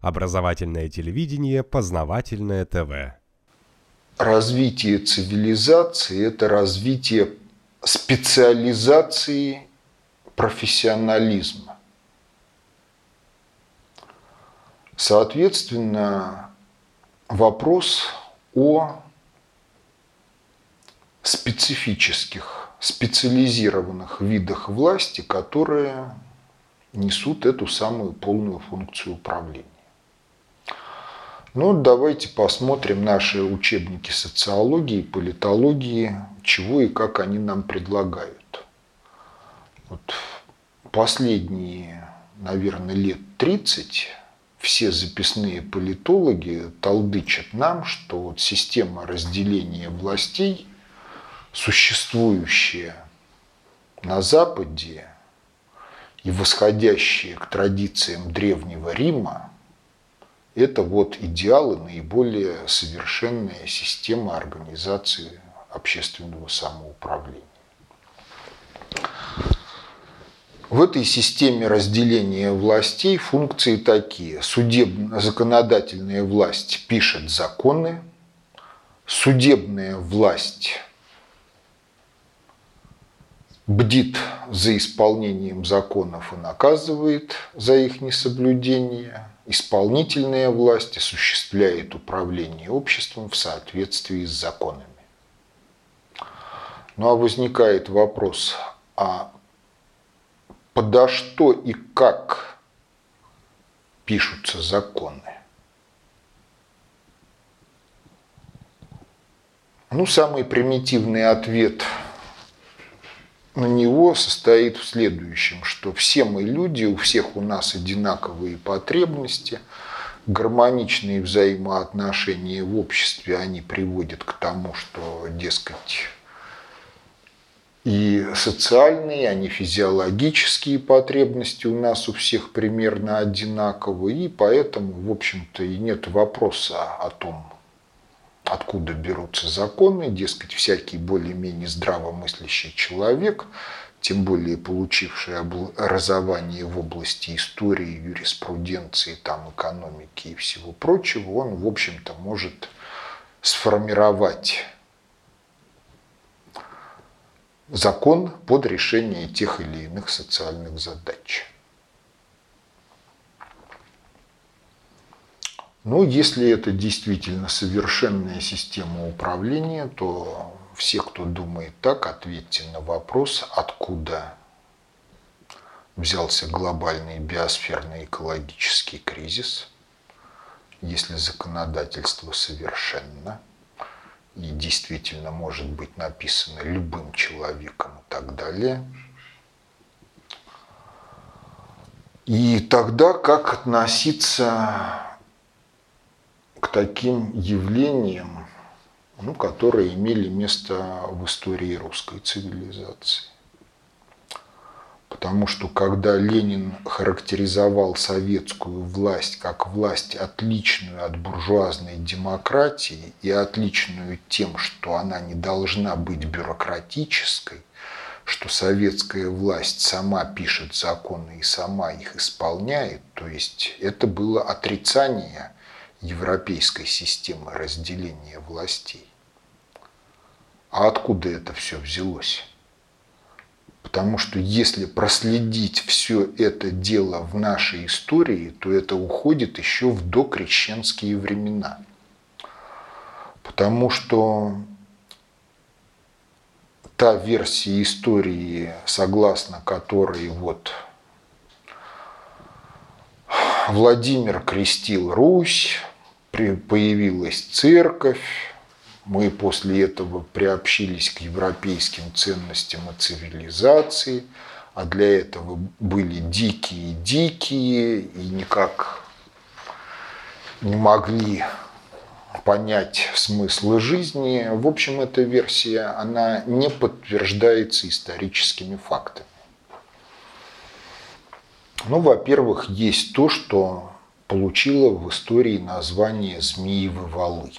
Образовательное телевидение, познавательное ТВ. Развитие цивилизации – это развитие специализации профессионализма. Соответственно, вопрос о специфических, специализированных видах власти, которые несут эту самую полную функцию управления. Ну, давайте посмотрим наши учебники социологии, политологии, чего и как они нам предлагают. Вот последние, наверное, лет 30 все записные политологи толдычат нам, что вот система разделения властей, существующая на Западе и восходящая к традициям Древнего Рима, это вот идеалы наиболее совершенная система организации общественного самоуправления. В этой системе разделения властей функции такие. Судебная, законодательная власть пишет законы, судебная власть бдит за исполнением законов и наказывает за их несоблюдение, исполнительная власть осуществляет управление обществом в соответствии с законами. Ну а возникает вопрос, а подо что и как пишутся законы. Ну, самый примитивный ответ на него состоит в следующем, что все мы люди, у всех у нас одинаковые потребности, гармоничные взаимоотношения в обществе, они приводят к тому, что, дескать, и социальные, они физиологические потребности у нас у всех примерно одинаковые, и поэтому, в общем-то, и нет вопроса о том, откуда берутся законы, дескать, всякий более-менее здравомыслящий человек, тем более получивший образование в области истории, юриспруденции, там, экономики и всего прочего, он, в общем-то, может сформировать закон под решение тех или иных социальных задач. Но если это действительно совершенная система управления, то все, кто думает так, ответьте на вопрос, откуда взялся глобальный биосферный экологический кризис, если законодательство совершенно – и действительно может быть написано любым человеком и так далее. И тогда как относиться к таким явлениям, ну, которые имели место в истории русской цивилизации? Потому что когда Ленин характеризовал советскую власть как власть отличную от буржуазной демократии и отличную тем, что она не должна быть бюрократической, что советская власть сама пишет законы и сама их исполняет, то есть это было отрицание европейской системы разделения властей. А откуда это все взялось? Потому что если проследить все это дело в нашей истории, то это уходит еще в докрещенские времена. Потому что та версия истории, согласно которой вот Владимир крестил Русь, появилась церковь, мы после этого приобщились к европейским ценностям и цивилизации, а для этого были дикие-дикие и никак не могли понять смысл жизни. В общем, эта версия, она не подтверждается историческими фактами. Ну, во-первых, есть то, что получило в истории название «Змеевы валы».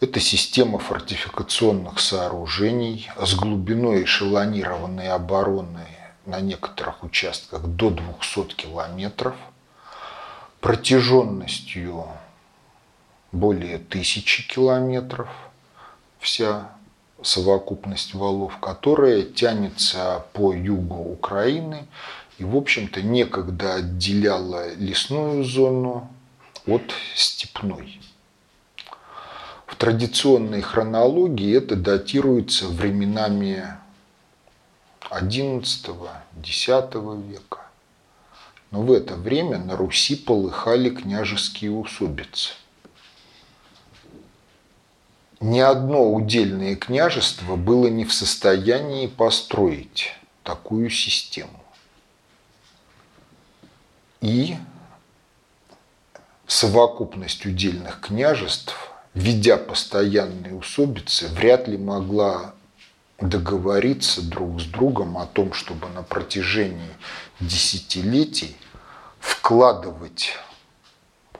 Это система фортификационных сооружений с глубиной эшелонированной обороны на некоторых участках до 200 километров, протяженностью более тысячи километров вся совокупность валов, которая тянется по югу Украины и, в общем-то, некогда отделяла лесную зону от степной. В традиционной хронологии это датируется временами XI-X века. Но в это время на Руси полыхали княжеские усобицы. Ни одно удельное княжество было не в состоянии построить такую систему. И совокупность удельных княжеств, ведя постоянные усобицы, вряд ли могла договориться друг с другом о том, чтобы на протяжении десятилетий вкладывать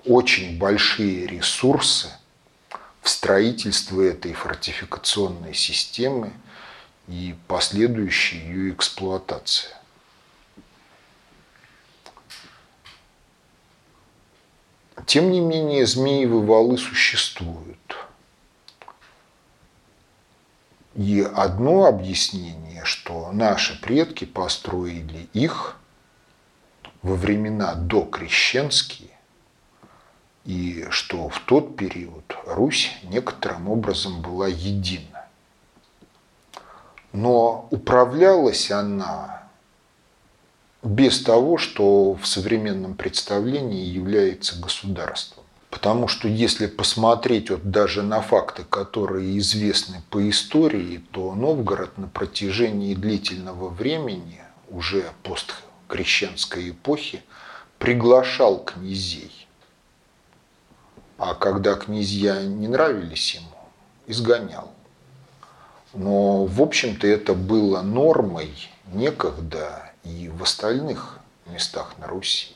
очень большие ресурсы в строительство этой фортификационной системы и последующей ее эксплуатации. Тем не менее, змеевые валы существуют. И одно объяснение, что наши предки построили их во времена докрещенские, и что в тот период Русь некоторым образом была едина. Но управлялась она без того, что в современном представлении является государством. Потому что если посмотреть вот даже на факты, которые известны по истории, то Новгород на протяжении длительного времени, уже посткрещенской эпохи, приглашал князей а когда князья не нравились ему, изгонял. Но, в общем-то, это было нормой некогда и в остальных местах на Руси.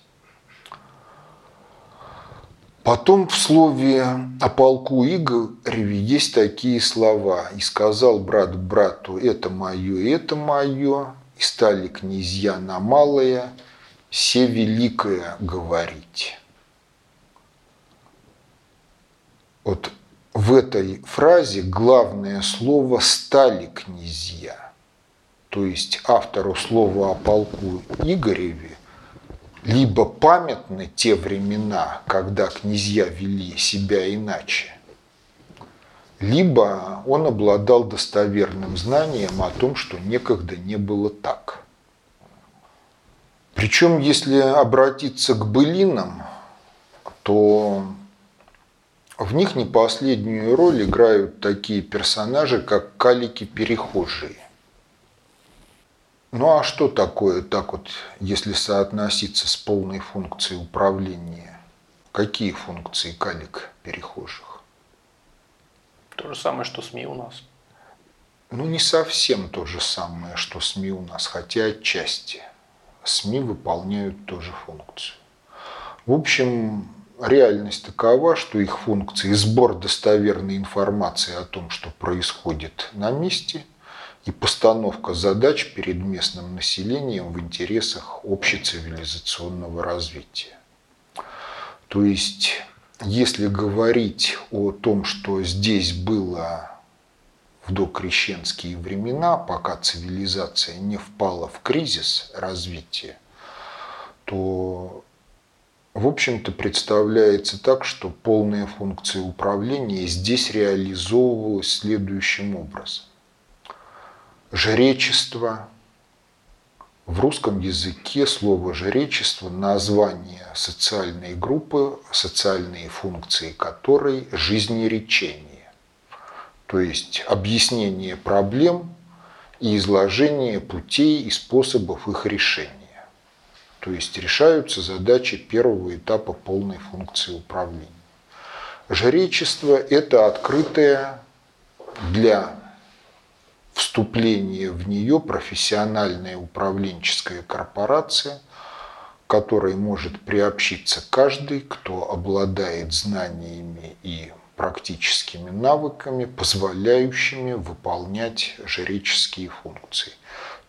Потом в слове о полку Игореве есть такие слова. «И сказал брат брату, это мое, это мое, и стали князья на малое, все великое говорить». Вот в этой фразе главное слово «стали князья». То есть автору слова о полку Игореве либо памятны те времена, когда князья вели себя иначе, либо он обладал достоверным знанием о том, что некогда не было так. Причем, если обратиться к былинам, то в них не последнюю роль играют такие персонажи, как калики-перехожие. Ну а что такое так вот, если соотноситься с полной функцией управления? Какие функции калик перехожих? То же самое, что СМИ у нас. Ну, не совсем то же самое, что СМИ у нас, хотя отчасти. СМИ выполняют тоже функцию. В общем, реальность такова, что их функции сбор достоверной информации о том, что происходит на месте, и постановка задач перед местным населением в интересах общецивилизационного развития. То есть, если говорить о том, что здесь было в докрещенские времена, пока цивилизация не впала в кризис развития, то в общем-то, представляется так, что полная функция управления здесь реализовывалась следующим образом. Жречество. В русском языке слово жречество – название социальной группы, социальные функции которой – жизнеречение. То есть объяснение проблем и изложение путей и способов их решения. То есть решаются задачи первого этапа полной функции управления. Жречество – это открытая для вступления в нее профессиональная управленческая корпорация, которой может приобщиться каждый, кто обладает знаниями и практическими навыками, позволяющими выполнять жреческие функции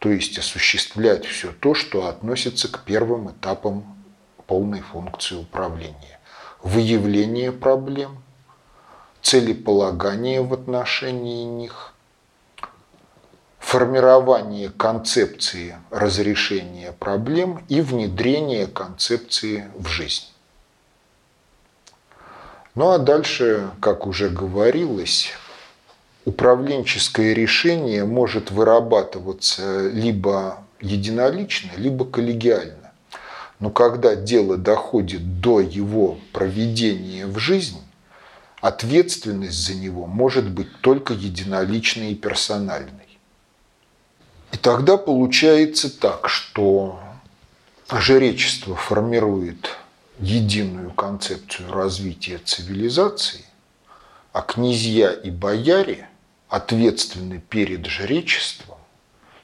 то есть осуществлять все то, что относится к первым этапам полной функции управления. Выявление проблем, целеполагание в отношении них, формирование концепции разрешения проблем и внедрение концепции в жизнь. Ну а дальше, как уже говорилось, управленческое решение может вырабатываться либо единолично, либо коллегиально. Но когда дело доходит до его проведения в жизнь, ответственность за него может быть только единоличной и персональной. И тогда получается так, что жречество формирует единую концепцию развития цивилизации, а князья и бояре ответственны перед жречеством,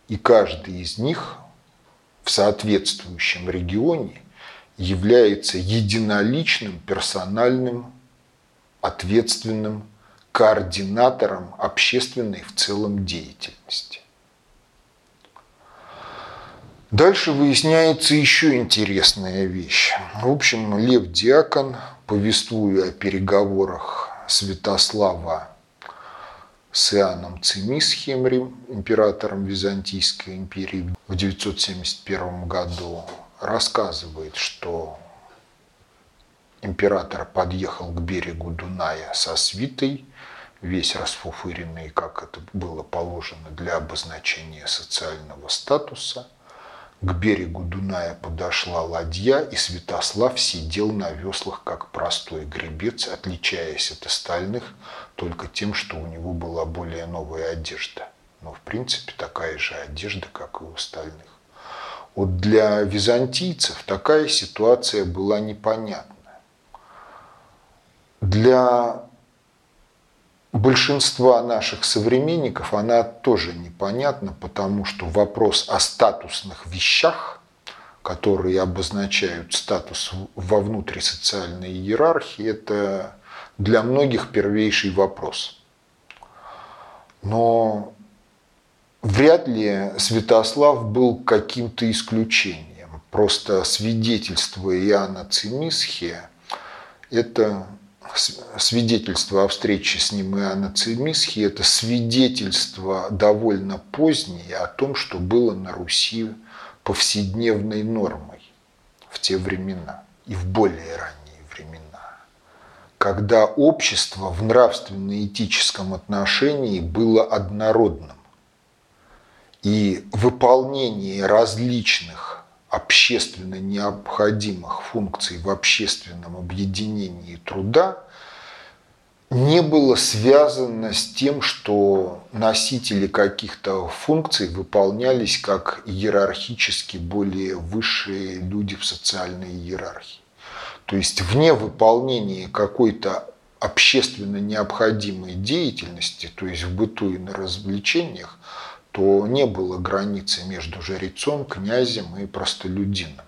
и каждый из них в соответствующем регионе является единоличным, персональным, ответственным координатором общественной в целом деятельности. Дальше выясняется еще интересная вещь. В общем, Лев Диакон, повествуя о переговорах Святослава с Иоанном Цимисхием, императором Византийской империи в 971 году, рассказывает, что император подъехал к берегу Дуная со свитой, весь расфуфыренный, как это было положено для обозначения социального статуса – к берегу Дуная подошла ладья, и Святослав сидел на веслах, как простой гребец, отличаясь от остальных только тем, что у него была более новая одежда. Но, в принципе, такая же одежда, как и у остальных. Вот для византийцев такая ситуация была непонятна. Для большинства наших современников она тоже непонятна, потому что вопрос о статусных вещах, которые обозначают статус во внутрисоциальной иерархии, это для многих первейший вопрос. Но вряд ли Святослав был каким-то исключением. Просто свидетельство Иоанна Цимисхия – это свидетельство о встрече с ним Иоанна Цимисхи – это свидетельство довольно позднее о том, что было на Руси повседневной нормой в те времена и в более ранние времена, когда общество в нравственно-этическом отношении было однородным, и выполнение различных общественно необходимых функций в общественном объединении труда не было связано с тем, что носители каких-то функций выполнялись как иерархически более высшие люди в социальной иерархии. То есть вне выполнения какой-то общественно необходимой деятельности, то есть в быту и на развлечениях, то не было границы между жрецом, князем и простолюдином.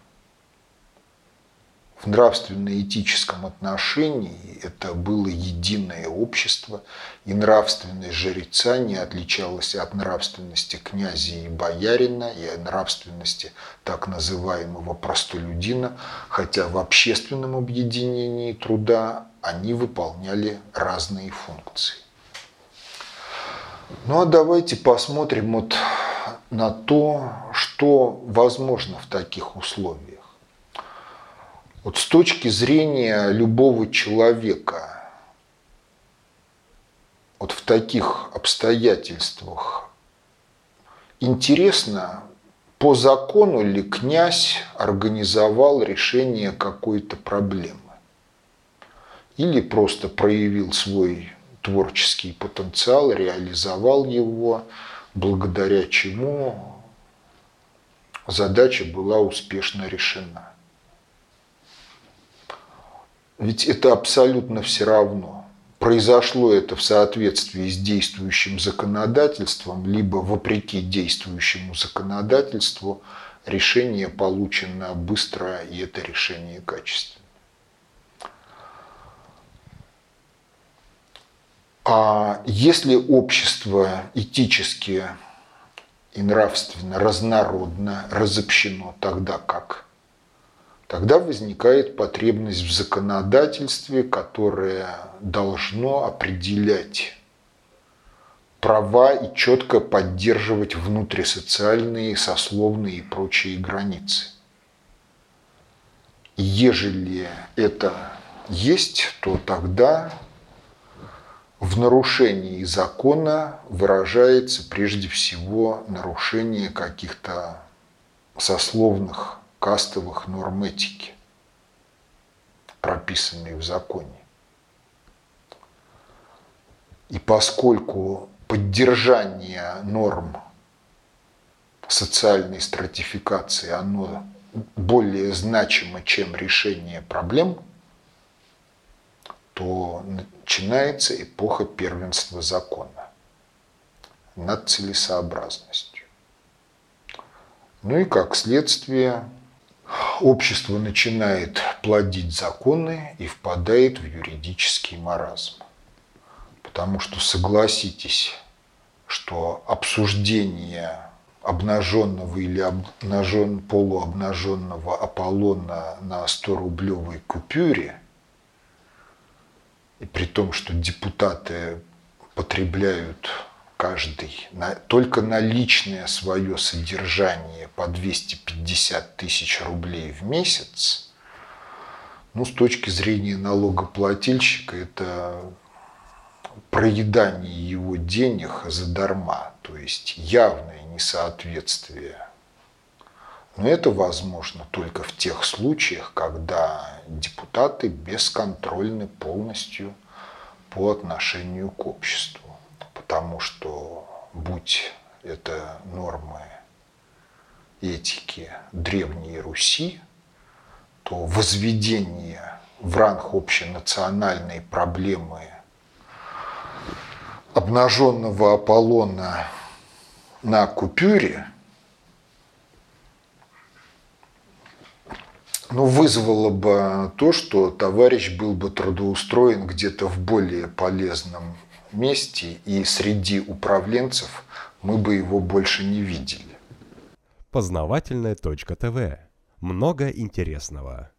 В нравственно-этическом отношении это было единое общество, и нравственность жреца не отличалась от нравственности князя и боярина, и от нравственности так называемого простолюдина, хотя в общественном объединении труда они выполняли разные функции. Ну а давайте посмотрим вот на то, что возможно в таких условиях. Вот с точки зрения любого человека, вот в таких обстоятельствах, интересно, по закону ли князь организовал решение какой-то проблемы? Или просто проявил свой творческий потенциал, реализовал его, благодаря чему задача была успешно решена. Ведь это абсолютно все равно. Произошло это в соответствии с действующим законодательством, либо вопреки действующему законодательству, решение получено быстро, и это решение качественное. А если общество этически и нравственно разнородно разобщено, тогда как? тогда возникает потребность в законодательстве, которое должно определять права и четко поддерживать внутрисоциальные, сословные и прочие границы. И ежели это есть, то тогда в нарушении закона выражается прежде всего нарушение каких-то сословных кастовых норм этики, прописанные в законе. И поскольку поддержание норм социальной стратификации, оно более значимо, чем решение проблем, то начинается эпоха первенства закона над целесообразностью. Ну и как следствие, общество начинает плодить законы и впадает в юридический маразм. Потому что, согласитесь, что обсуждение обнаженного или обнажен, полуобнаженного Аполлона на 100-рублевой купюре, и при том, что депутаты потребляют каждый на, только на личное свое содержание по 250 тысяч рублей в месяц, ну, с точки зрения налогоплательщика, это проедание его денег задарма, то есть явное несоответствие. Но это возможно только в тех случаях, когда депутаты бесконтрольны полностью по отношению к обществу. Потому что, будь это нормы этики Древней Руси, то возведение в ранг общенациональной проблемы обнаженного Аполлона на купюре, ну, вызвало бы то, что товарищ был бы трудоустроен где-то в более полезном месте, и среди управленцев мы бы его больше не видели. Познавательная точка ТВ. Много интересного.